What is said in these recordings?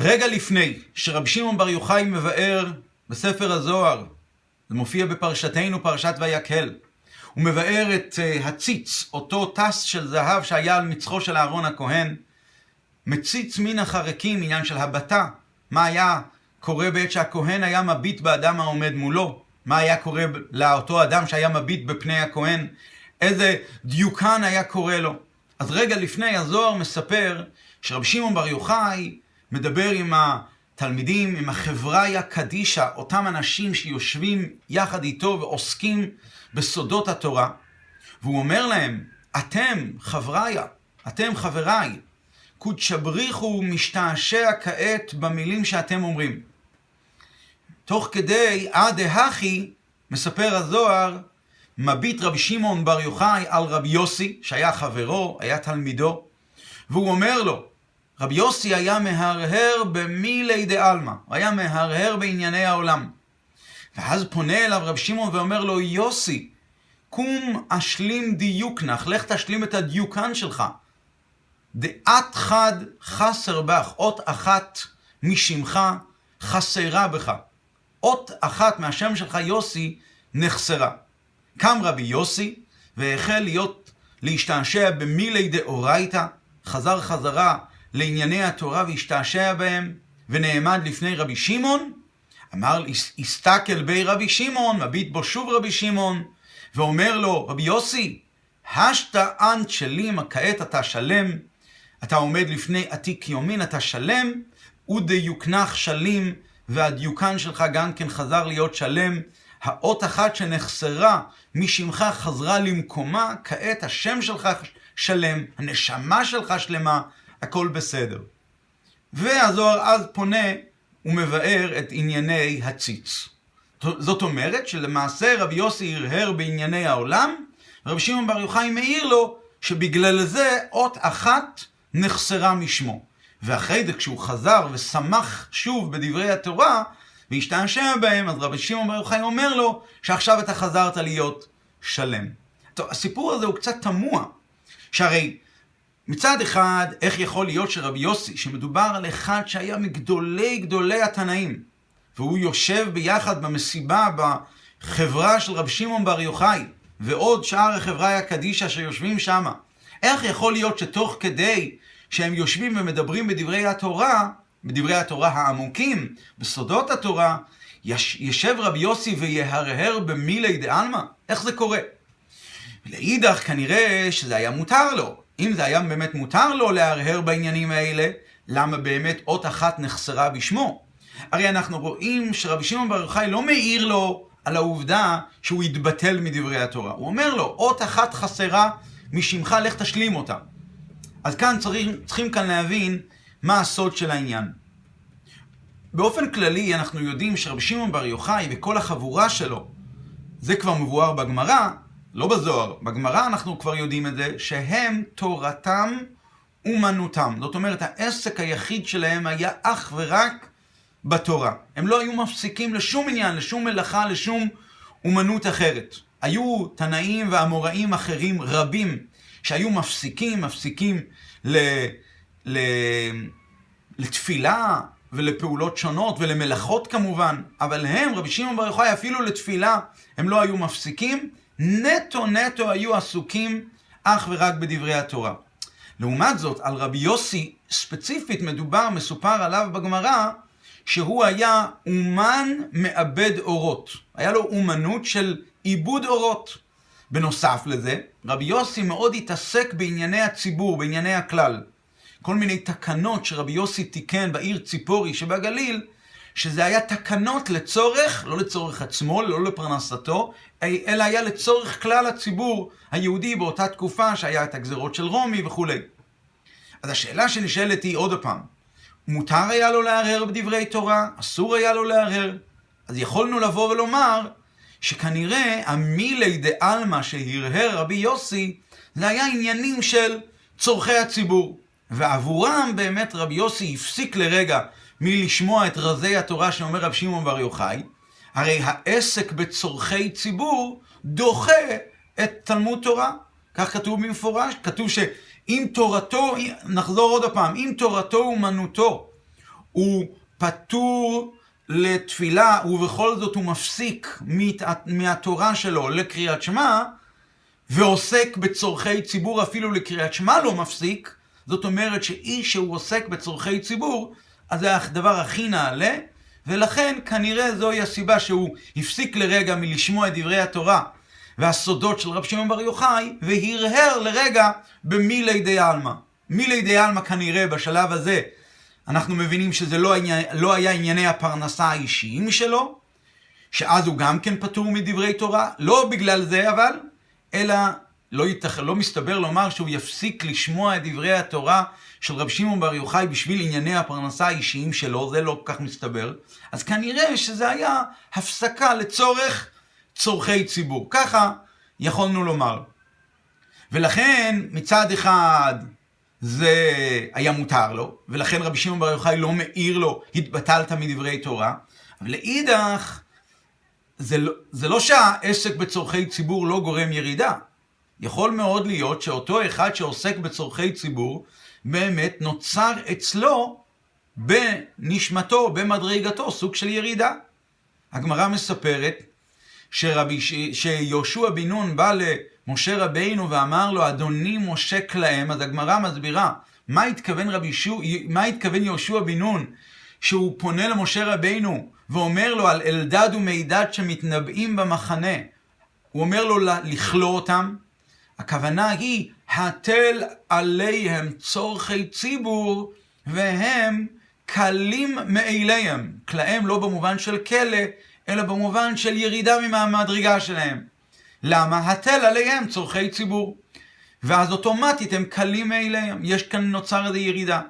רגע לפני שרבי שמעון בר יוחאי מבאר בספר הזוהר, זה מופיע בפרשתנו, פרשת ויקהל, הוא מבאר את uh, הציץ, אותו טס של זהב שהיה על מצחו של אהרון הכהן, מציץ מן החרקים, עניין של הבטה, מה היה קורה בעת שהכהן היה מביט באדם העומד מולו, מה היה קורה לאותו אדם שהיה מביט בפני הכהן, איזה דיוקן היה קורה לו. אז רגע לפני הזוהר מספר שרבי שמעון בר יוחאי מדבר עם התלמידים, עם החבריה קדישא, אותם אנשים שיושבים יחד איתו ועוסקים בסודות התורה, והוא אומר להם, אתם חבריה, אתם חבריי, קודשבריחו משתעשע כעת במילים שאתם אומרים. תוך כדי עד דהכי, מספר הזוהר, מביט רבי שמעון בר יוחאי על רבי יוסי, שהיה חברו, היה תלמידו, והוא אומר לו, רבי יוסי היה מהרהר במילי דה עלמא, הוא היה מהרהר בענייני העולם. ואז פונה אליו רבי שמעון ואומר לו, יוסי, קום אשלים דיוקנך, לך תשלים את הדיוקן שלך. דעת חד חסר בך, אות אחת משמך חסרה בך. אות אחת מהשם שלך יוסי נחסרה. קם רבי יוסי והחל להיות, להשתעשע במילי דאורייתא, חזר חזרה לענייני התורה והשתעשע בהם, ונעמד לפני רבי שמעון, אמר, הסתכל בי רבי שמעון, מביט בו שוב רבי שמעון, ואומר לו, רבי יוסי, השתא אנט שלימה, כעת אתה שלם, אתה עומד לפני עתיק יומין, אתה שלם, ודיוקנך שלים, והדיוקן שלך גם כן חזר להיות שלם. האות אחת שנחסרה משמך חזרה למקומה, כעת השם שלך שלם, הנשמה שלך שלמה, הכל בסדר. והזוהר אז פונה ומבאר את ענייני הציץ. זאת אומרת שלמעשה רבי יוסי הרהר בענייני העולם, ורבי שמעון בר יוחאי מעיר לו שבגלל זה אות אחת נחסרה משמו. ואחרי זה כשהוא חזר ושמח שוב בדברי התורה, והשתעשע בהם, אז רבי שמעון בר יוחאי אומר לו שעכשיו אתה חזרת להיות שלם. טוב, הסיפור הזה הוא קצת תמוה, שהרי מצד אחד, איך יכול להיות שרבי יוסי, שמדובר על אחד שהיה מגדולי גדולי התנאים, והוא יושב ביחד במסיבה, בחברה של רבי שמעון בר יוחאי, ועוד שאר החברה הקדישא שיושבים שם, איך יכול להיות שתוך כדי שהם יושבים ומדברים בדברי התורה, בדברי התורה העמוקים, בסודות התורה, יש, ישב רבי יוסי ויהרהר במילי דעלמא? איך זה קורה? לאידך כנראה שזה היה מותר לו. אם זה היה באמת מותר לו להרהר בעניינים האלה, למה באמת אות אחת נחסרה בשמו? הרי אנחנו רואים שרבי שמעון בר יוחאי לא מעיר לו על העובדה שהוא התבטל מדברי התורה. הוא אומר לו, אות אחת חסרה משמך, לך תשלים אותה. אז כאן צריכים, צריכים כאן להבין מה הסוד של העניין. באופן כללי אנחנו יודעים שרבי שמעון בר יוחאי וכל החבורה שלו, זה כבר מבואר בגמרא, לא בזוהר, בגמרא אנחנו כבר יודעים את זה, שהם תורתם אומנותם. זאת אומרת, העסק היחיד שלהם היה אך ורק בתורה. הם לא היו מפסיקים לשום עניין, לשום מלאכה, לשום אומנות אחרת. היו תנאים ואמוראים אחרים רבים שהיו מפסיקים, מפסיקים ל, ל, לתפילה ולפעולות שונות ולמלאכות כמובן, אבל הם, רבי שמעון בר יוחאי, אפילו לתפילה הם לא היו מפסיקים, נטו נטו היו עסוקים אך ורק בדברי התורה. לעומת זאת, על רבי יוסי ספציפית מדובר, מסופר עליו בגמרא, שהוא היה אומן מעבד אורות. היה לו אומנות של עיבוד אורות. בנוסף לזה, רבי יוסי מאוד התעסק בענייני הציבור, בענייני הכלל. כל מיני תקנות שרבי יוסי תיקן בעיר ציפורי שבגליל, שזה היה תקנות לצורך, לא לצורך עצמו, לא לפרנסתו, אלא היה לצורך כלל הציבור היהודי באותה תקופה שהיה את הגזרות של רומי וכולי. אז השאלה שנשאלת היא עוד פעם, מותר היה לו להרהר בדברי תורה? אסור היה לו להרהר? אז יכולנו לבוא ולומר שכנראה המילי דה עלמא שהרהר רבי יוסי זה היה עניינים של צורכי הציבור. ועבורם באמת רבי יוסי הפסיק לרגע מלשמוע את רזי התורה שאומר רב שמעון בר יוחאי, הרי העסק בצורכי ציבור דוחה את תלמוד תורה. כך כתוב במפורש, כתוב שאם תורתו, נחזור עוד פעם, אם תורתו אומנותו הוא פטור לתפילה, ובכל זאת הוא מפסיק מהתורה שלו לקריאת שמע, ועוסק בצורכי ציבור, אפילו לקריאת שמע לא מפסיק, זאת אומרת שאיש שהוא עוסק בצורכי ציבור, אז זה הדבר הכי נעלה, ולכן כנראה זוהי הסיבה שהוא הפסיק לרגע מלשמוע את דברי התורה והסודות של רב שמעון בר יוחאי, והרהר לרגע במילי די עלמא. מילי די עלמא כנראה בשלב הזה, אנחנו מבינים שזה לא, עניין, לא היה ענייני הפרנסה האישיים שלו, שאז הוא גם כן פטור מדברי תורה, לא בגלל זה אבל, אלא לא, יתכ... לא מסתבר לומר שהוא יפסיק לשמוע את דברי התורה של רב שמעון בר יוחאי בשביל ענייני הפרנסה האישיים שלו, זה לא כל כך מסתבר. אז כנראה שזה היה הפסקה לצורך צורכי ציבור. ככה יכולנו לומר. ולכן מצד אחד זה היה מותר לו, ולכן רבי שמעון בר יוחאי לא מעיר לו, התבטלת מדברי תורה, אבל לאידך, זה לא, זה לא שהעסק בצורכי ציבור לא גורם ירידה. יכול מאוד להיות שאותו אחד שעוסק בצורכי ציבור, באמת נוצר אצלו בנשמתו, במדרגתו, סוג של ירידה. הגמרא מספרת שרבי, שיהושע בן נון בא למשה רבינו ואמר לו, אדוני מושק להם, אז הגמרא מסבירה, מה התכוון, רבי שו, מה התכוון יהושע בן נון שהוא פונה למשה רבינו ואומר לו על אלדד ומידד שמתנבאים במחנה, הוא אומר לו לכלוא אותם, הכוונה היא, התל עליהם צורכי ציבור, והם קלים מאליהם. כלהם לא במובן של כלא, אלא במובן של ירידה מהמדרגה שלהם. למה? התל עליהם צורכי ציבור. ואז אוטומטית הם קלים מאליהם. יש כאן נוצר איזו ירידה.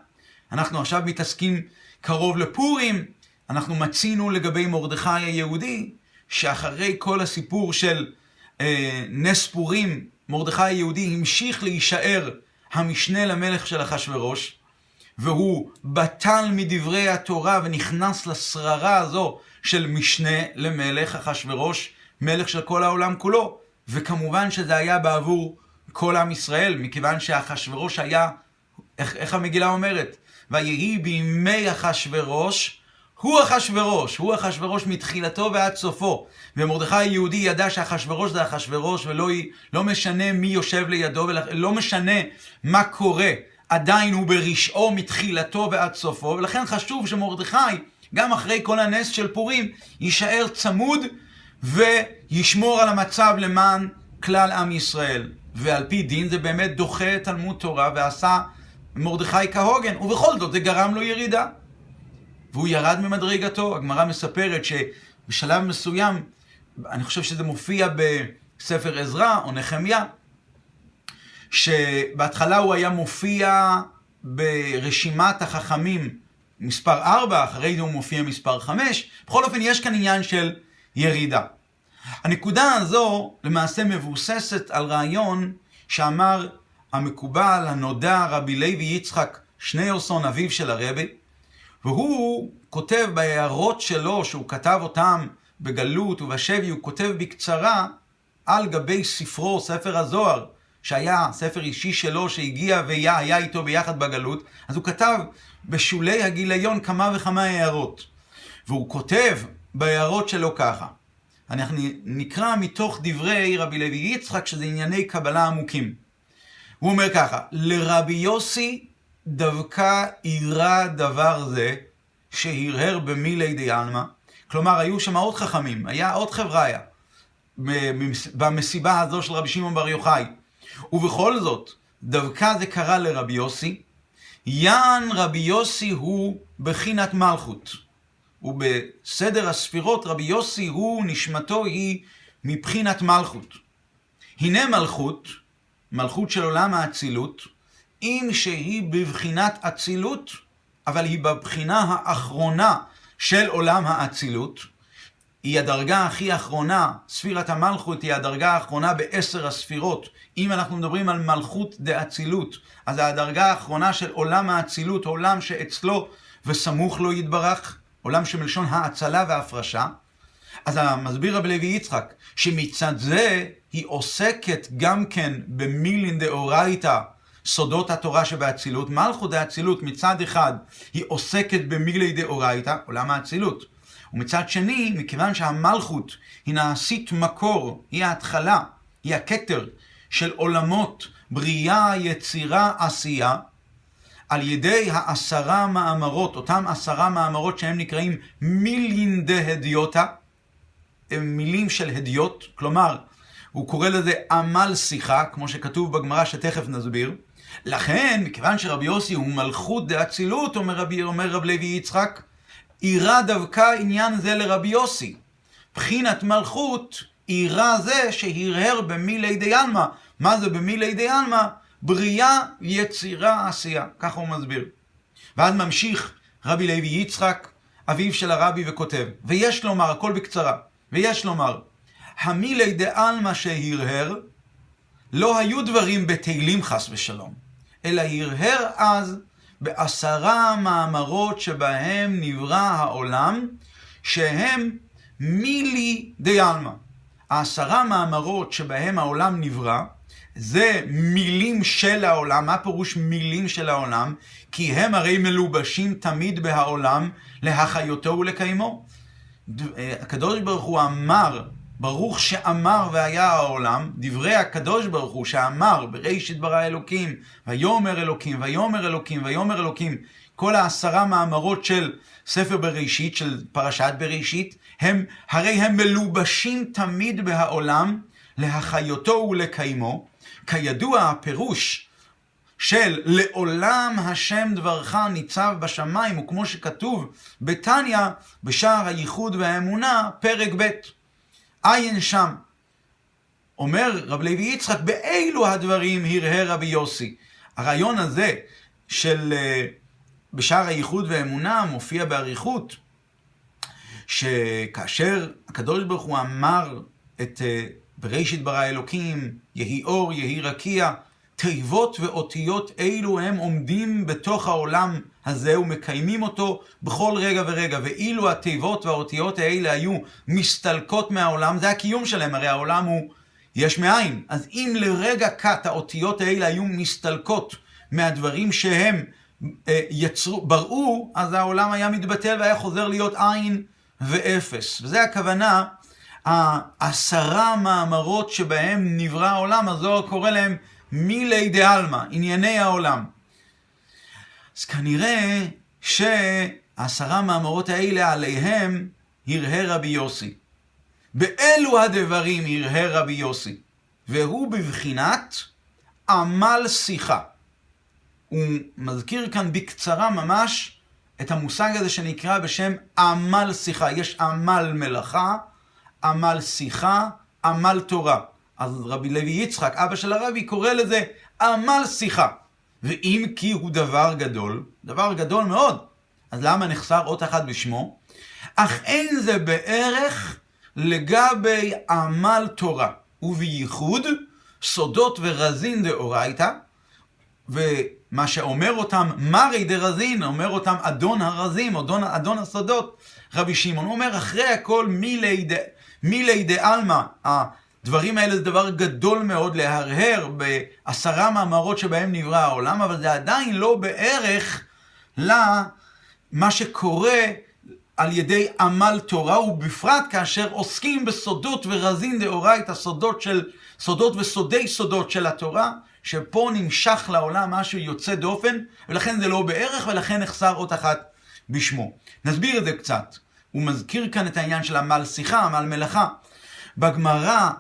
אנחנו עכשיו מתעסקים קרוב לפורים, אנחנו מצינו לגבי מרדכי היהודי, שאחרי כל הסיפור של אה, נס פורים, מרדכי היהודי המשיך להישאר המשנה למלך של אחשורוש, והוא בטל מדברי התורה ונכנס לשררה הזו של משנה למלך אחשורוש, מלך של כל העולם כולו. וכמובן שזה היה בעבור כל עם ישראל, מכיוון שאחשורוש היה, איך, איך המגילה אומרת? ויהי בימי אחשורוש, הוא אחשורוש, הוא אחשורוש מתחילתו ועד סופו. ומרדכי היהודי ידע שאחשורוש זה אחשורוש, ולא לא משנה מי יושב לידו, ולא משנה מה קורה, עדיין הוא ברשעו מתחילתו ועד סופו, ולכן חשוב שמרדכי, גם אחרי כל הנס של פורים, יישאר צמוד וישמור על המצב למען כלל עם ישראל. ועל פי דין זה באמת דוחה תלמוד תורה ועשה מרדכי כהוגן, ובכל זאת זה גרם לו ירידה. והוא ירד ממדרגתו. הגמרא מספרת שבשלב מסוים, אני חושב שזה מופיע בספר עזרא או נחמיה, שבהתחלה הוא היה מופיע ברשימת החכמים מספר 4, אחרי זה הוא מופיע מספר 5. בכל אופן, יש כאן עניין של ירידה. הנקודה הזו למעשה מבוססת על רעיון שאמר המקובל, הנודע, רבי לוי יצחק שניאורסון, אביו של הרבי, והוא כותב בהערות שלו, שהוא כתב אותם בגלות ובשבי, הוא כותב בקצרה על גבי ספרו, ספר הזוהר, שהיה ספר אישי שלו, שהגיע והיה איתו ביחד בגלות, אז הוא כתב בשולי הגיליון כמה וכמה הערות. והוא כותב בהערות שלו ככה, אנחנו נקרא מתוך דברי רבי לוי יצחק, שזה ענייני קבלה עמוקים. הוא אומר ככה, לרבי יוסי דווקא אירע דבר זה, שהרהר במילי די עלמא. כלומר, היו שם עוד חכמים, היה עוד חבריה במסיבה הזו של רבי שמעון בר יוחאי. ובכל זאת, דווקא זה קרה לרבי יוסי. יען רבי יוסי הוא בחינת מלכות. ובסדר הספירות רבי יוסי הוא, נשמתו היא מבחינת מלכות. הנה מלכות, מלכות של עולם האצילות, אם שהיא בבחינת אצילות, אבל היא בבחינה האחרונה של עולם האצילות. היא הדרגה הכי אחרונה, ספירת המלכות היא הדרגה האחרונה בעשר הספירות. אם אנחנו מדברים על מלכות דאצילות, אז הדרגה האחרונה של עולם האצילות, עולם שאצלו וסמוך לו יתברך, עולם שמלשון האצלה והפרשה. אז המסביר רבי לוי יצחק, שמצד זה היא עוסקת גם כן במילין דאורייתא סודות התורה שבאצילות. מלכות דאצילות מצד אחד היא עוסקת במילי דאורייתא, עולם האצילות. ומצד שני, מכיוון שהמלכות היא נעשית מקור, היא ההתחלה, היא הכתר של עולמות בריאה, יצירה, עשייה, על ידי העשרה מאמרות, אותם עשרה מאמרות שהם נקראים מילין דהדיוטה, הם מילים של הדיוט, כלומר, הוא קורא לזה עמל שיחה, כמו שכתוב בגמרא שתכף נסביר. לכן, מכיוון שרבי יוסי הוא מלכות דאצילות, אומר רבי, אומר רב לוי יצחק, אירע דווקא עניין זה לרבי יוסי. בחינת מלכות אירע זה שהרהר במילי דיאלמא. מה זה במילי דיאלמא? בריאה, יצירה, עשייה. ככה הוא מסביר. ואז ממשיך רבי לוי יצחק, אביו של הרבי, וכותב, ויש לומר, הכל בקצרה, ויש לומר, המילי דעלמא שהרהר, לא היו דברים בתהילים חס ושלום, אלא הרהר אז בעשרה מאמרות שבהם נברא העולם, שהם מילי דיאלמא. העשרה מאמרות שבהם העולם נברא, זה מילים של העולם. מה פירוש מילים של העולם? כי הם הרי מלובשים תמיד בהעולם להחיותו ולקיימו. הקדוש ברוך הוא אמר, ברוך שאמר והיה העולם, דברי הקדוש ברוך הוא שאמר בראשית ברא אלוקים, ויאמר אלוקים, ויאמר אלוקים, ויאמר אלוקים, כל העשרה מאמרות של ספר בראשית, של פרשת בראשית, הם, הרי הם מלובשים תמיד בהעולם להחיותו ולקיימו. כידוע, הפירוש של לעולם השם דברך ניצב בשמיים, וכמו שכתוב בתניא, בשער הייחוד והאמונה, פרק ב', עין שם. אומר רב לוי יצחק, באילו הדברים הרהר רבי יוסי. הרעיון הזה של אה, בשער הייחוד והאמונה מופיע באריכות, שכאשר הקדוש ברוך הוא אמר את אה, בראשית ברא אלוקים, יהי אור, יהי רקיע, תיבות ואותיות אלו הם עומדים בתוך העולם הזה ומקיימים אותו בכל רגע ורגע. ואילו התיבות והאותיות האלה היו מסתלקות מהעולם, זה הקיום שלהם, הרי העולם הוא יש מאין. אז אם לרגע קט האותיות האלה היו מסתלקות מהדברים שהם אה, יצרו, בראו, אז העולם היה מתבטל והיה חוזר להיות עין ואפס. וזה הכוונה, העשרה מאמרות שבהם נברא העולם, הזוהר קורא להם מילי דה עלמא, ענייני העולם. אז כנראה שהעשרה מאמרות האלה עליהם הרהר רבי יוסי. באלו הדברים הרהר רבי יוסי, והוא בבחינת עמל שיחה. הוא מזכיר כאן בקצרה ממש את המושג הזה שנקרא בשם עמל שיחה. יש עמל מלאכה, עמל שיחה, עמל תורה. אז רבי לוי יצחק, אבא של הרבי, קורא לזה עמל שיחה. ואם כי הוא דבר גדול, דבר גדול מאוד, אז למה נחסר אות אחת בשמו? אך אין זה בערך לגבי עמל תורה, ובייחוד סודות ורזין דאורייתא, ומה שאומר אותם מרי דרזין, אומר אותם אדון הרזים, אדון, אדון הסודות, רבי שמעון, הוא אומר אחרי הכל מילי דעלמא, הדברים האלה זה דבר גדול מאוד להרהר בעשרה מאמרות שבהם נברא העולם, אבל זה עדיין לא בערך למה שקורה על ידי עמל תורה, ובפרט כאשר עוסקים בסודות ורזין דאורייתא, סודות של, סודות וסודי סודות של התורה, שפה נמשך לעולם משהו יוצא דופן, ולכן זה לא בערך, ולכן נחסר אות אחת בשמו. נסביר את זה קצת. הוא מזכיר כאן את העניין של עמל שיחה, עמל מלאכה. בגמרא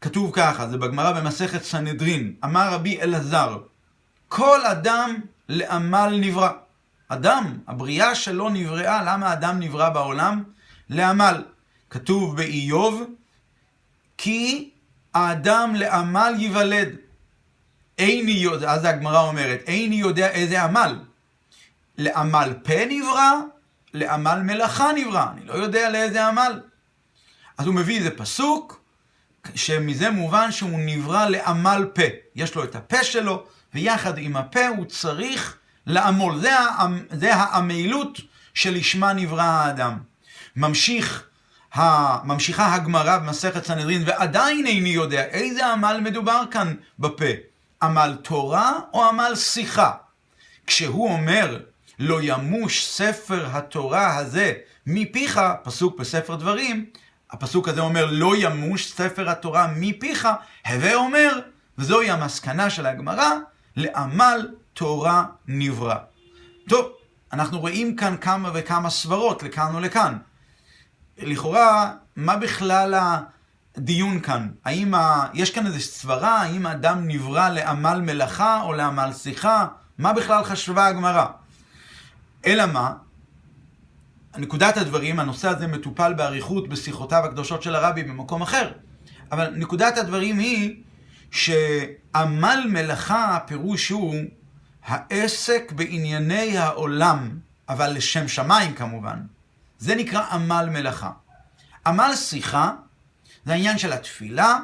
כתוב ככה, זה בגמרא במסכת סנהדרין, אמר רבי אלעזר, כל אדם לעמל נברא. אדם, הבריאה שלו נבראה, למה אדם נברא בעולם? לעמל. כתוב באיוב, כי האדם לעמל ייוולד. איני יודע, אז הגמרא אומרת, איני יודע איזה עמל. לעמל פה נברא, לעמל מלאכה נברא. אני לא יודע לאיזה עמל. אז הוא מביא איזה פסוק, שמזה מובן שהוא נברא לעמל פה. יש לו את הפה שלו, ויחד עם הפה הוא צריך לעמול. זה, זה העמלות שלשמה נברא האדם. ממשיך, ממשיכה הגמרא במסכת סנהדרין, ועדיין איני יודע איזה עמל מדובר כאן בפה. עמל תורה או עמל שיחה. כשהוא אומר, לא ימוש ספר התורה הזה מפיך, פסוק בספר דברים, הפסוק הזה אומר, לא ימוש ספר התורה מפיך, הווה אומר, וזוהי המסקנה של הגמרא, לעמל תורה נברא. טוב, אנחנו רואים כאן כמה וכמה סברות, לכאן ולכאן. לכאורה, מה בכלל הדיון כאן? האם ה... יש כאן איזו סברה, האם האדם נברא לעמל מלאכה או לעמל שיחה? מה בכלל חשבה הגמרא? אלא מה? נקודת הדברים, הנושא הזה מטופל באריכות בשיחותיו הקדושות של הרבי במקום אחר. אבל נקודת הדברים היא שעמל מלאכה הפירוש הוא העסק בענייני העולם, אבל לשם שמיים כמובן. זה נקרא עמל מלאכה. עמל שיחה זה העניין של התפילה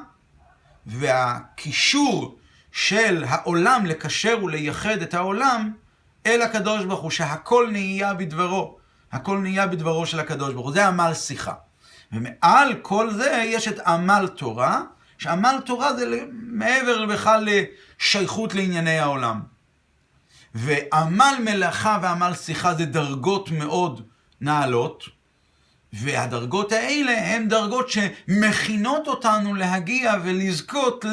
והקישור של העולם לקשר ולייחד את העולם אל הקדוש ברוך הוא, שהכל נהיה בדברו. הכל נהיה בדברו של הקדוש ברוך הוא. זה עמל שיחה. ומעל כל זה יש את עמל תורה, שעמל תורה זה מעבר בכלל לשייכות לענייני העולם. ועמל מלאכה ועמל שיחה זה דרגות מאוד נעלות, והדרגות האלה הן דרגות שמכינות אותנו להגיע ולזכות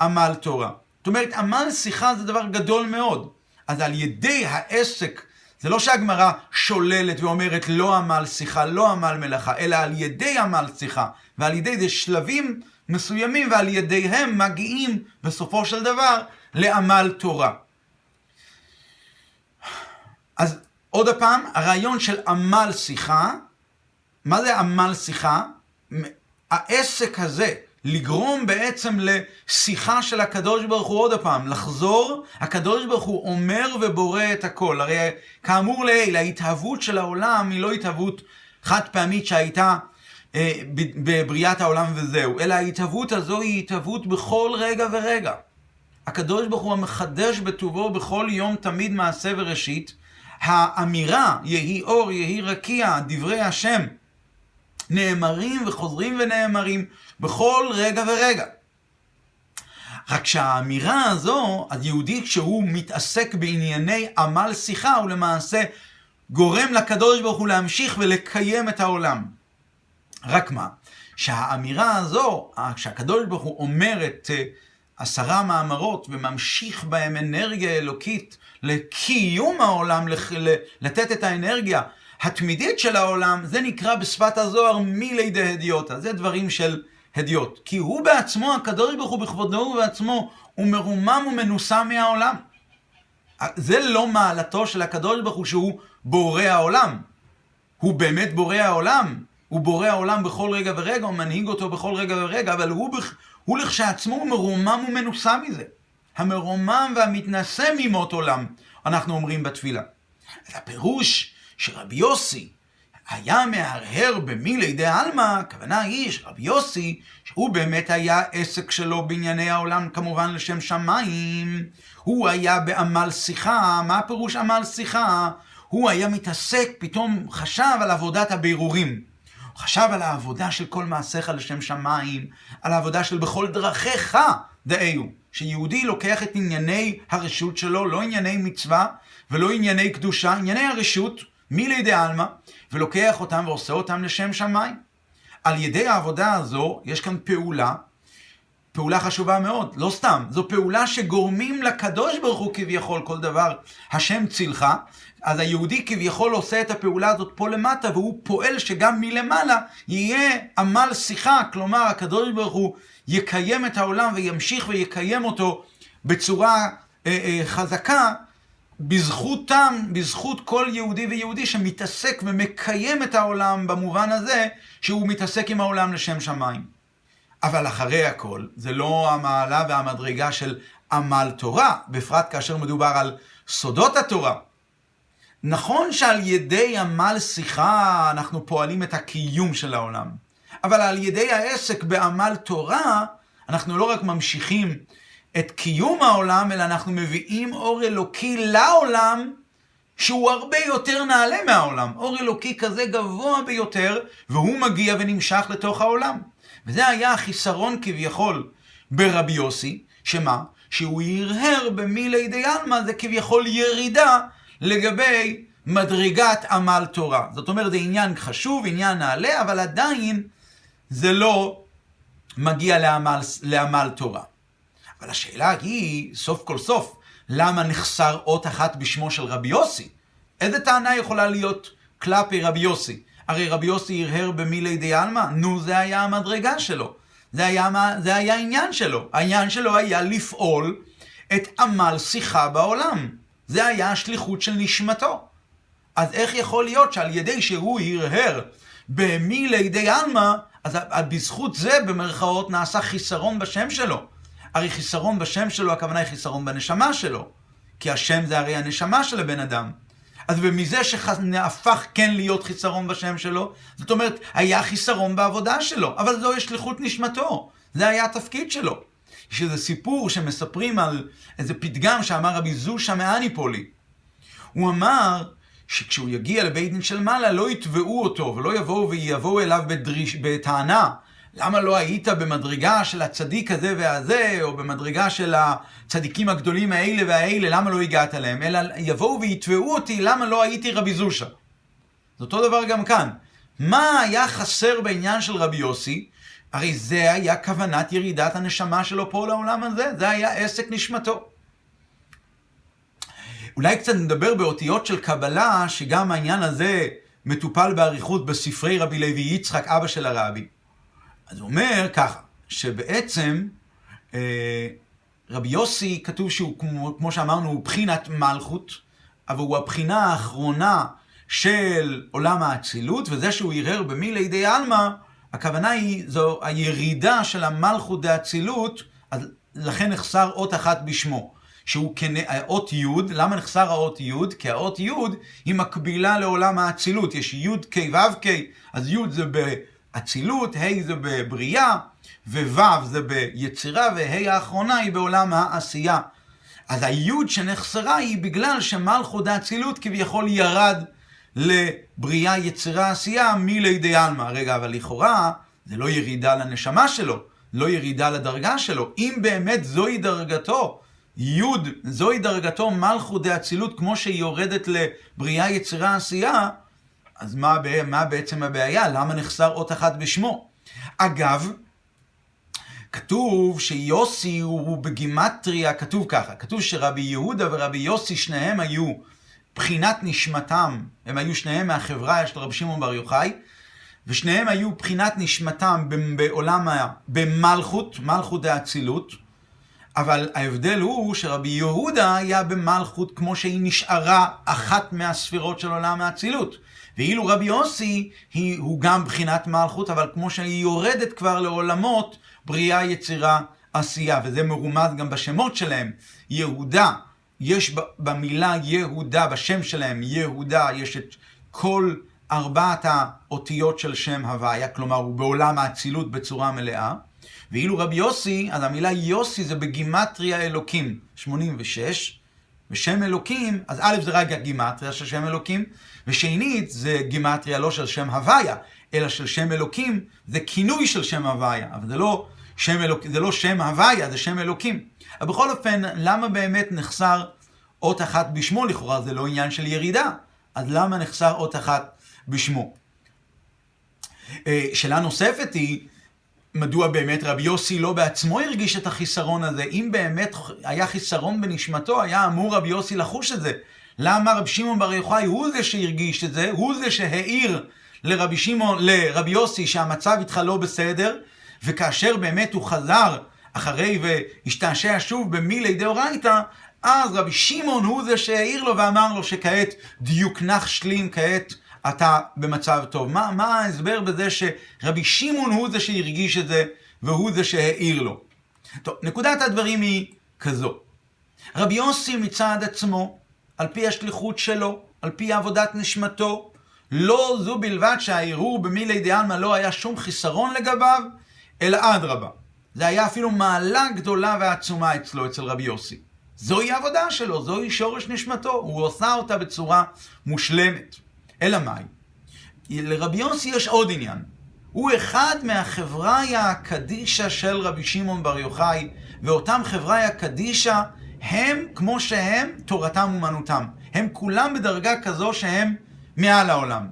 לעמל תורה. זאת אומרת, עמל שיחה זה דבר גדול מאוד. אז על ידי העסק, זה לא שהגמרא שוללת ואומרת לא עמל שיחה, לא עמל מלאכה, אלא על ידי עמל שיחה, ועל ידי זה שלבים מסוימים, ועל ידיהם מגיעים בסופו של דבר לעמל תורה. אז עוד פעם, הרעיון של עמל שיחה, מה זה עמל שיחה? העסק הזה, לגרום בעצם לשיחה של הקדוש ברוך הוא עוד פעם, לחזור, הקדוש ברוך הוא אומר ובורא את הכל. הרי כאמור לעיל, ההתהוות של העולם היא לא התהוות חד פעמית שהייתה אה, בבריאת העולם וזהו, אלא ההתהוות הזו היא התהוות בכל רגע ורגע. הקדוש ברוך הוא המחדש בטובו בכל יום תמיד מעשה וראשית. האמירה, יהי אור, יהי רקיע, דברי השם, נאמרים וחוזרים ונאמרים בכל רגע ורגע. רק שהאמירה הזו, היהודי כשהוא מתעסק בענייני עמל שיחה, הוא למעשה גורם לקדוש ברוך הוא להמשיך ולקיים את העולם. רק מה? שהאמירה הזו, כשהקדוש ברוך הוא אומר את אה, עשרה מאמרות וממשיך בהם אנרגיה אלוקית לקיום העולם, לתת את האנרגיה התמידית של העולם, זה נקרא בשפת הזוהר מלידי הדיוטה. זה דברים של הדיוט. כי הוא בעצמו, הקדוש ברוך הוא בכבודו ובעצמו, הוא מרומם ומנוסה מהעולם. זה לא מעלתו של הקדוש ברוך הוא שהוא בורא העולם. הוא באמת בורא העולם. הוא בורא העולם בכל רגע ורגע, הוא מנהיג אותו בכל רגע ורגע, אבל הוא, הוא לכשעצמו מרומם ומנוסה מזה. המרומם והמתנשא ממות עולם, אנחנו אומרים בתפילה. אז הפירוש שרבי יוסי היה מהרהר במילי דה עלמא, הכוונה היא שרבי יוסי, שהוא באמת היה עסק שלו בענייני העולם, כמובן לשם שמיים, הוא היה בעמל שיחה, מה פירוש עמל שיחה? הוא היה מתעסק, פתאום חשב על עבודת הבירורים. הוא חשב על העבודה של כל מעשיך לשם שמיים, על העבודה של בכל דרכיך דאיו. שיהודי לוקח את ענייני הרשות שלו, לא ענייני מצווה ולא ענייני קדושה, ענייני הרשות, מלידי עלמא, ולוקח אותם ועושה אותם לשם שמיים. על ידי העבודה הזו, יש כאן פעולה, פעולה חשובה מאוד, לא סתם, זו פעולה שגורמים לקדוש ברוך הוא כביכול כל דבר, השם צילך, אז היהודי כביכול עושה את הפעולה הזאת פה למטה, והוא פועל שגם מלמעלה יהיה עמל שיחה, כלומר הקדוש ברוך הוא יקיים את העולם וימשיך ויקיים אותו בצורה אה, אה, חזקה, בזכותם, בזכות כל יהודי ויהודי שמתעסק ומקיים את העולם במובן הזה שהוא מתעסק עם העולם לשם שמיים. אבל אחרי הכל, זה לא המעלה והמדרגה של עמל תורה, בפרט כאשר מדובר על סודות התורה. נכון שעל ידי עמל שיחה אנחנו פועלים את הקיום של העולם, אבל על ידי העסק בעמל תורה, אנחנו לא רק ממשיכים את קיום העולם, אלא אנחנו מביאים אור אלוקי לעולם, שהוא הרבה יותר נעלה מהעולם. אור אלוקי כזה גבוה ביותר, והוא מגיע ונמשך לתוך העולם. וזה היה החיסרון כביכול ברבי יוסי, שמה? שהוא הרהר במילי דיאלמה זה כביכול ירידה לגבי מדרגת עמל תורה. זאת אומרת, זה עניין חשוב, עניין נעלה, אבל עדיין זה לא מגיע לעמל, לעמל תורה. אבל השאלה היא, סוף כל סוף, למה נחסר אות אחת בשמו של רבי יוסי? איזה טענה יכולה להיות כלפי רבי יוסי? הרי רבי יוסי הרהר במילי די עלמא, נו, זה היה המדרגה שלו. זה היה, זה היה העניין שלו. העניין שלו היה לפעול את עמל שיחה בעולם. זה היה השליחות של נשמתו. אז איך יכול להיות שעל ידי שהוא הרהר במילי די עלמא, אז בזכות זה במרכאות נעשה חיסרון בשם שלו. הרי חיסרון בשם שלו, הכוונה היא חיסרון בנשמה שלו. כי השם זה הרי הנשמה של הבן אדם. אז ומזה שהפך כן להיות חיסרון בשם שלו, זאת אומרת, היה חיסרון בעבודה שלו, אבל זוהי שליחות נשמתו. זה היה התפקיד שלו. יש איזה סיפור שמספרים על איזה פתגם שאמר רבי זושה מאניפולי. הוא אמר שכשהוא יגיע לבית דין של מעלה לא יתבעו אותו ולא יבואו ויבואו אליו בדריש, בטענה למה לא היית במדרגה של הצדיק הזה והזה, או במדרגה של הצדיקים הגדולים האלה והאלה, למה לא הגעת אליהם? אלא יבואו ויתבעו אותי, למה לא הייתי רבי זושה? זה אותו דבר גם כאן. מה היה חסר בעניין של רבי יוסי? הרי זה היה כוונת ירידת הנשמה שלו פה לעולם הזה, זה היה עסק נשמתו. אולי קצת נדבר באותיות של קבלה, שגם העניין הזה מטופל באריכות בספרי רבי לוי יצחק, אבא של הרבי. אז הוא אומר ככה, שבעצם אה, רבי יוסי, כתוב שהוא, כמו, כמו שאמרנו, הוא בחינת מלכות, אבל הוא הבחינה האחרונה של עולם האצילות, וזה שהוא הרהר במילי די עלמא, הכוונה היא, זו הירידה של המלכות דאצילות, אז לכן נחסר אות אחת בשמו. שהוא האות י', למה נחסר האות י'? כי האות י' היא מקבילה לעולם האצילות, יש י' כ' ו' כ', אז י' זה באצילות, ה' זה בבריאה, וו' זה ביצירה, וה' האחרונה היא בעולם העשייה. אז היוד שנחסרה היא בגלל שמלכות האצילות כביכול ירד לבריאה, יצירה, עשייה מלידי עלמא. רגע, אבל לכאורה זה לא ירידה לנשמה שלו, לא ירידה לדרגה שלו. אם באמת זוהי דרגתו, יוד, זוהי דרגתו מלכות דאצילות כמו שהיא יורדת לבריאה, יצירה, עשייה, אז מה, מה בעצם הבעיה? למה נחסר אות אחת בשמו? אגב, כתוב שיוסי הוא בגימטריה, כתוב ככה, כתוב שרבי יהודה ורבי יוסי שניהם היו בחינת נשמתם, הם היו שניהם מהחברה של רבי שמעון בר יוחאי, ושניהם היו בחינת נשמתם בעולם, במלכות, מלכות דאצילות, אבל ההבדל הוא שרבי יהודה היה במלכות כמו שהיא נשארה אחת מהספירות של עולם האצילות. ואילו רבי יוסי היא, הוא גם בחינת מלכות, אבל כמו שהיא יורדת כבר לעולמות בריאה, יצירה, עשייה, וזה מרומז גם בשמות שלהם. יהודה, יש במילה יהודה, בשם שלהם, יהודה, יש את כל ארבעת האותיות של שם הוויה, כלומר הוא בעולם האצילות בצורה מלאה. ואילו רבי יוסי, אז המילה יוסי זה בגימטריה אלוקים, 86, ושם אלוקים, אז א' זה רק הגימטריה של שם אלוקים, ושנית זה גימטריה לא של שם הוויה, אלא של שם אלוקים, זה כינוי של שם הוויה, אבל זה לא שם, אלוק, זה לא שם הוויה, זה שם אלוקים. אבל בכל אופן, למה באמת נחסר אות אחת בשמו לכאורה? זה לא עניין של ירידה, אז למה נחסר אות אחת בשמו? אה, שאלה נוספת היא, מדוע באמת רבי יוסי לא בעצמו הרגיש את החיסרון הזה? אם באמת היה חיסרון בנשמתו, היה אמור רבי יוסי לחוש את זה. למה רבי שמעון בר יוחאי הוא זה שהרגיש את זה, הוא זה שהעיר לרבי שמעון, לרבי יוסי שהמצב איתך לא בסדר, וכאשר באמת הוא חזר אחרי והשתעשע שוב במילי דאורייתא, אז רבי שמעון הוא זה שהעיר לו ואמר לו שכעת דיוק נח שלים, כעת אתה במצב טוב. מה, מה ההסבר בזה שרבי שמעון הוא זה שהרגיש את זה והוא זה שהעיר לו? טוב, נקודת הדברים היא כזו. רבי יוסי מצד עצמו, על פי השליחות שלו, על פי עבודת נשמתו, לא זו בלבד שהערעור במילי דיאלמה לא היה שום חיסרון לגביו, אלא אדרבה. זה היה אפילו מעלה גדולה ועצומה אצלו, אצל רבי יוסי. זוהי העבודה שלו, זוהי שורש נשמתו, הוא עושה אותה בצורה מושלמת. אלא מאי? לרבי יוסי יש עוד עניין. הוא אחד מהחבריה הקדישה של רבי שמעון בר יוחאי ואותם חבריה קדישא הם כמו שהם תורתם אומנותם. הם כולם בדרגה כזו שהם מעל העולם.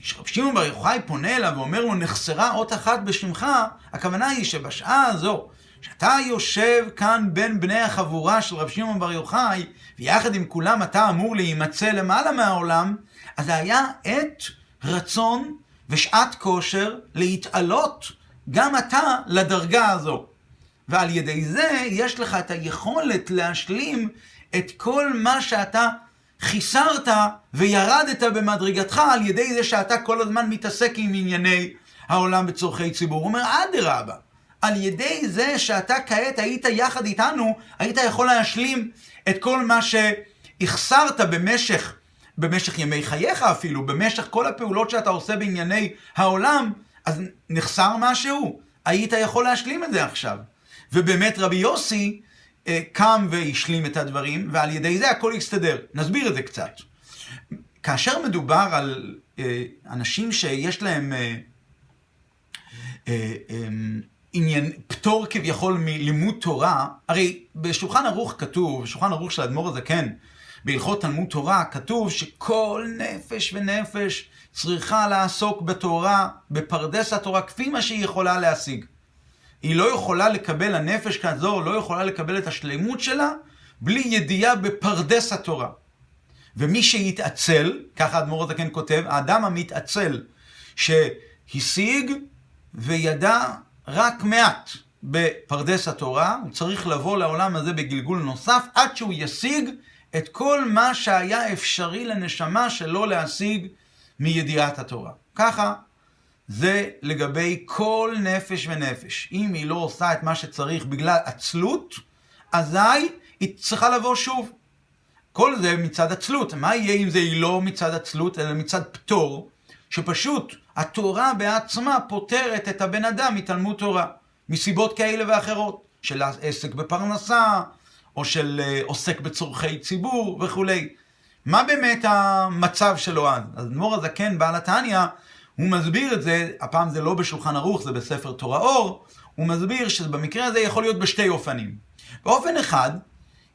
כשרב שמעון בר יוחאי פונה אליו ואומר לו, נחסרה אות אחת בשמך, הכוונה היא שבשעה הזו, שאתה יושב כאן בין בני החבורה של רב שמעון בר יוחאי, ויחד עם כולם אתה אמור להימצא למעלה מהעולם, אז זה היה עת רצון ושעת כושר להתעלות גם אתה לדרגה הזו. ועל ידי זה יש לך את היכולת להשלים את כל מה שאתה חיסרת וירדת במדרגתך על ידי זה שאתה כל הזמן מתעסק עם ענייני העולם בצורכי ציבור. הוא אומר, אדרבה, על ידי זה שאתה כעת היית יחד איתנו, היית יכול להשלים את כל מה שהחסרת במשך, במשך ימי חייך אפילו, במשך כל הפעולות שאתה עושה בענייני העולם, אז נחסר משהו, היית יכול להשלים את זה עכשיו. ובאמת רבי יוסי אה, קם והשלים את הדברים, ועל ידי זה הכל יסתדר. נסביר את זה קצת. כאשר מדובר על אה, אנשים שיש להם אה, אה, אה, עניין, פטור כביכול מלימוד תורה, הרי בשולחן ערוך כתוב, בשולחן ערוך של האדמו"ר הזקן, בהלכות תלמוד תורה, כתוב שכל נפש ונפש צריכה לעסוק בתורה, בפרדס התורה, כפי מה שהיא יכולה להשיג. היא לא יכולה לקבל, הנפש כזו לא יכולה לקבל את השלמות שלה בלי ידיעה בפרדס התורה. ומי שיתעצל, ככה האדמו"ר הזקן כותב, האדם המתעצל שהשיג וידע רק מעט בפרדס התורה, הוא צריך לבוא לעולם הזה בגלגול נוסף עד שהוא ישיג את כל מה שהיה אפשרי לנשמה שלו להשיג מידיעת התורה. ככה זה לגבי כל נפש ונפש. אם היא לא עושה את מה שצריך בגלל עצלות, אזי היא צריכה לבוא שוב. כל זה מצד עצלות. מה יהיה אם זה היא לא מצד עצלות, אלא מצד פטור, שפשוט התורה בעצמה פותרת את הבן אדם מתלמוד תורה, מסיבות כאלה ואחרות, של עסק בפרנסה, או של אה, עוסק בצורכי ציבור וכולי. מה באמת המצב שלו אז? אז מור הזקן, בעל התניא, הוא מסביר את זה, הפעם זה לא בשולחן ערוך, זה בספר תורה אור, הוא מסביר שבמקרה הזה יכול להיות בשתי אופנים. באופן אחד,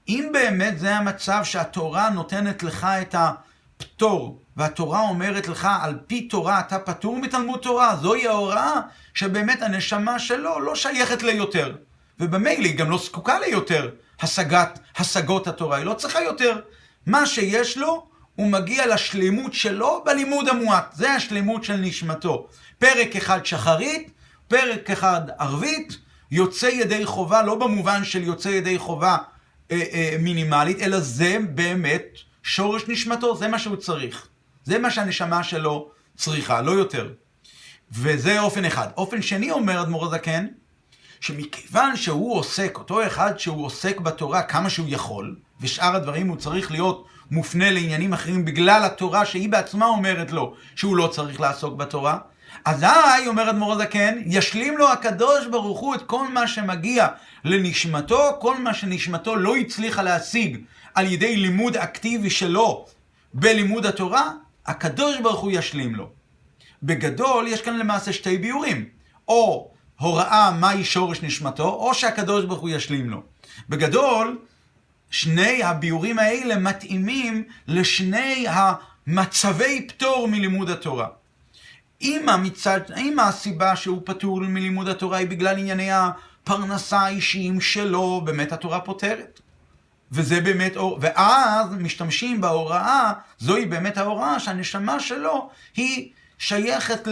אם באמת זה המצב שהתורה נותנת לך את הפטור, והתורה אומרת לך, על פי תורה אתה פטור מתלמוד תורה, זוהי ההוראה שבאמת הנשמה שלו לא שייכת ליותר. ובמילא היא גם לא זקוקה ליותר השגת, השגות התורה, היא לא צריכה יותר. מה שיש לו, הוא מגיע לשלמות שלו בלימוד המועט. זה השלמות של נשמתו. פרק אחד שחרית, פרק אחד ערבית, יוצא ידי חובה, לא במובן של יוצא ידי חובה אה, אה, מינימלית, אלא זה באמת שורש נשמתו, זה מה שהוא צריך. זה מה שהנשמה שלו צריכה, לא יותר. וזה אופן אחד. אופן שני אומר אדמו"ר הזקן, שמכיוון שהוא עוסק, אותו אחד שהוא עוסק בתורה כמה שהוא יכול, ושאר הדברים הוא צריך להיות מופנה לעניינים אחרים בגלל התורה שהיא בעצמה אומרת לו שהוא לא צריך לעסוק בתורה, אזי, אומר אדמו"ר הזקן, ישלים לו הקדוש ברוך הוא את כל מה שמגיע לנשמתו, כל מה שנשמתו לא הצליחה להשיג על ידי לימוד אקטיבי שלו בלימוד התורה, הקדוש ברוך הוא ישלים לו. בגדול, יש כאן למעשה שתי ביורים. או הוראה מהי שורש נשמתו, או שהקדוש ברוך הוא ישלים לו. בגדול, שני הביורים האלה מתאימים לשני המצבי פטור מלימוד התורה. אם, המצד, אם הסיבה שהוא פטור מלימוד התורה היא בגלל ענייני הפרנסה האישיים שלו, באמת התורה פותרת. וזה באמת, ואז משתמשים בהוראה, זוהי באמת ההוראה שהנשמה שלו היא שייכת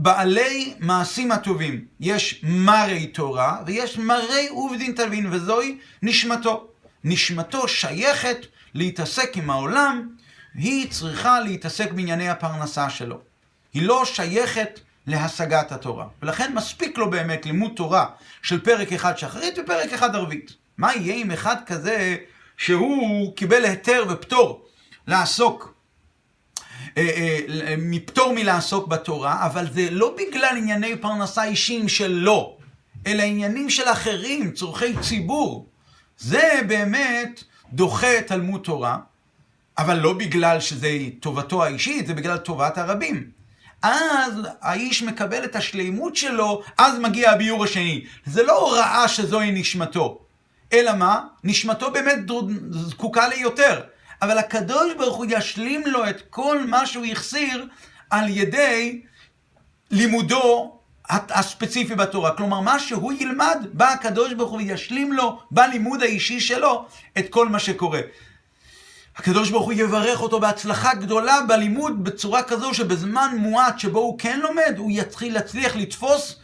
לבעלי מעשים הטובים. יש מרי תורה ויש מרי עובדין תלווין, וזוהי נשמתו. נשמתו שייכת להתעסק עם העולם, היא צריכה להתעסק בענייני הפרנסה שלו. היא לא שייכת להשגת התורה. ולכן מספיק לו באמת לימוד תורה של פרק אחד שחרית ופרק אחד ערבית. מה יהיה עם אחד כזה שהוא קיבל היתר ופטור לעסוק, מפטור מלעסוק בתורה, אבל זה לא בגלל ענייני פרנסה אישיים שלו, אלא עניינים של אחרים, צורכי ציבור. זה באמת דוחה תלמוד תורה, אבל לא בגלל שזה טובתו האישית, זה בגלל טובת הרבים. אז האיש מקבל את השלימות שלו, אז מגיע הביור השני. זה לא הוראה שזוהי נשמתו, אלא מה? נשמתו באמת זקוקה ליותר. אבל הקדוש ברוך הוא ישלים לו את כל מה שהוא החסיר על ידי לימודו הספציפי בתורה. כלומר, מה שהוא ילמד, בא הקדוש ברוך הוא וישלים לו בלימוד האישי שלו את כל מה שקורה. הקדוש ברוך הוא יברך אותו בהצלחה גדולה בלימוד בצורה כזו שבזמן מועט שבו הוא כן לומד, הוא יתחיל להצליח לתפוס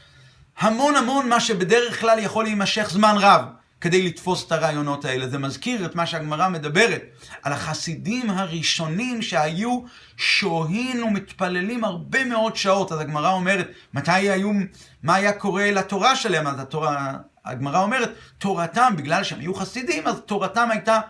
המון המון מה שבדרך כלל יכול להימשך זמן רב. כדי לתפוס את הרעיונות האלה. זה מזכיר את מה שהגמרא מדברת על החסידים הראשונים שהיו שוהים ומתפללים הרבה מאוד שעות. אז הגמרא אומרת, מתי היו, מה היה קורה לתורה שלהם? אז התורה, הגמרא אומרת, תורתם, בגלל שהם היו חסידים, אז תורתם הייתה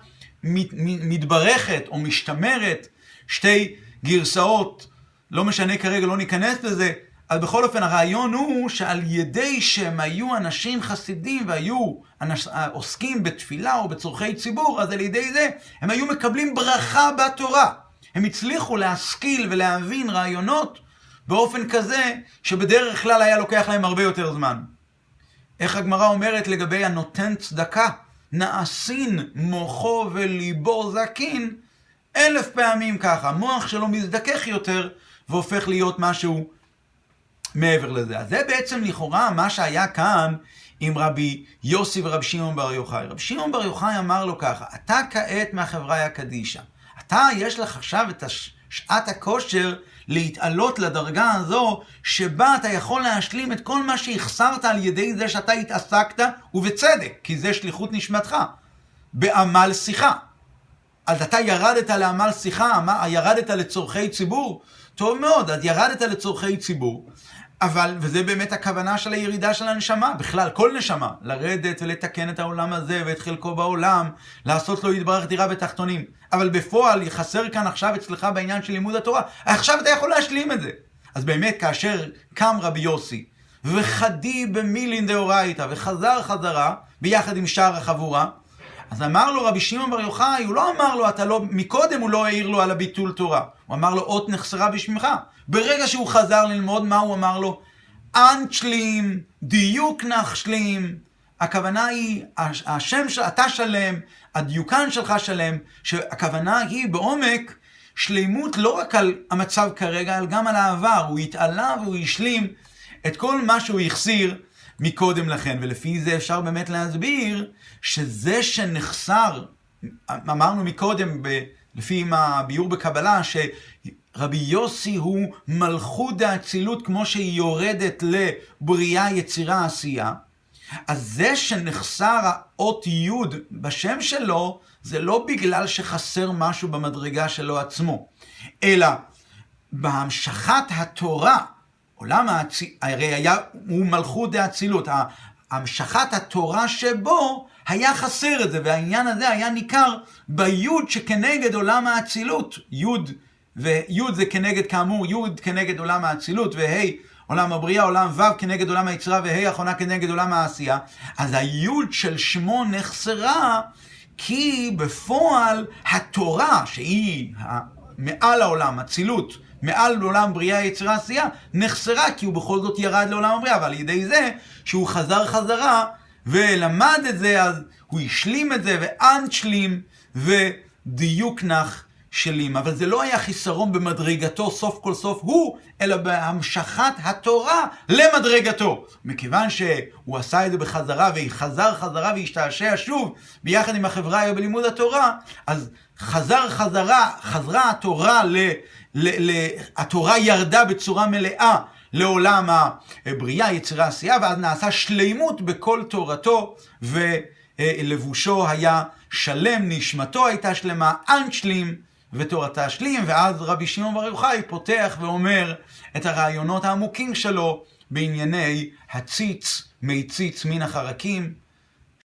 מתברכת או משתמרת. שתי גרסאות, לא משנה כרגע, לא ניכנס לזה, אז בכל אופן, הרעיון הוא שעל ידי שהם היו אנשים חסידים והיו אנש... עוסקים בתפילה או בצורכי ציבור, אז על ידי זה הם היו מקבלים ברכה בתורה. הם הצליחו להשכיל ולהבין רעיונות באופן כזה שבדרך כלל היה לוקח להם הרבה יותר זמן. איך הגמרא אומרת לגבי הנותן צדקה? נעשין מוחו וליבו זקין אלף פעמים ככה. המוח שלו מזדכך יותר והופך להיות משהו מעבר לזה. אז זה בעצם לכאורה מה שהיה כאן עם רבי יוסי ורבי שמעון בר יוחאי. רבי שמעון בר יוחאי אמר לו ככה, אתה כעת מהחברה הקדישא. אתה, יש לך עכשיו את שעת הכושר להתעלות לדרגה הזו, שבה אתה יכול להשלים את כל מה שהחסרת על ידי זה שאתה התעסקת, ובצדק, כי זה שליחות נשמתך, בעמל שיחה. אז אתה ירדת לעמל שיחה, ירדת לצורכי ציבור, טוב מאוד, אז ירדת לצורכי ציבור, אבל, וזה באמת הכוונה של הירידה של הנשמה, בכלל, כל נשמה, לרדת ולתקן את העולם הזה ואת חלקו בעולם, לעשות לו יתברך דירה בתחתונים. אבל בפועל, חסר כאן עכשיו אצלך בעניין של לימוד התורה, עכשיו אתה יכול להשלים את זה. אז באמת, כאשר קם רבי יוסי, וחדי במילין דאורייתא, וחזר חזרה, ביחד עם שאר החבורה, אז אמר לו רבי שמעון בר יוחאי, הוא לא אמר לו, אתה לא, מקודם הוא לא העיר לו על הביטול תורה. הוא אמר לו, אות נחסרה בשמך. ברגע שהוא חזר ללמוד, מה הוא אמר לו? אנצ'לים, דיוק נחשלים. הכוונה היא, השם של, אתה שלם, הדיוקן שלך שלם, שהכוונה היא בעומק שלימות לא רק על המצב כרגע, אלא גם על העבר. הוא התעלה והוא השלים את כל מה שהוא החסיר מקודם לכן. ולפי זה אפשר באמת להסביר שזה שנחסר, אמרנו מקודם, לפי הביאור בקבלה, שרבי יוסי הוא מלכות דאצילות כמו שהיא יורדת לבריאה, יצירה, עשייה. אז זה שנחסר האות י' בשם שלו, זה לא בגלל שחסר משהו במדרגה שלו עצמו, אלא בהמשכת התורה, עולם האצילות, הרי היה, הוא מלכות דאצילות, המשכת התורה שבו היה חסר את זה, והעניין הזה היה ניכר ביוד שכנגד עולם האצילות. יוד, ויוד זה כנגד כאמור, יוד כנגד עולם האצילות, וה' עולם הבריאה, עולם ו' כנגד עולם היצירה, וה' אחרונה כנגד עולם העשייה. אז היוד של שמו נחסרה, כי בפועל התורה, שהיא מעל העולם, אצילות, מעל עולם בריאה, יצירה, עשייה, נחסרה, כי הוא בכל זאת ירד לעולם הבריאה, ועל ידי זה שהוא חזר חזרה ולמד את זה, אז הוא השלים את זה, ואנשלים ודיוק נח שלים. אבל זה לא היה חיסרון במדרגתו סוף כל סוף הוא, אלא בהמשכת התורה למדרגתו. מכיוון שהוא עשה את זה בחזרה, וחזר חזרה והשתעשע שוב ביחד עם החברה היום בלימוד התורה, אז חזר חזרה, חזרה התורה ל... ל, ל התורה ירדה בצורה מלאה לעולם הבריאה, יצירה, עשייה, ואז נעשה שלימות בכל תורתו, ולבושו היה שלם, נשמתו הייתה שלמה, אנשלים, ותורתה שלים, ואז רבי שמעון בר יוחאי פותח ואומר את הרעיונות העמוקים שלו בענייני הציץ, מי ציץ מן החרקים,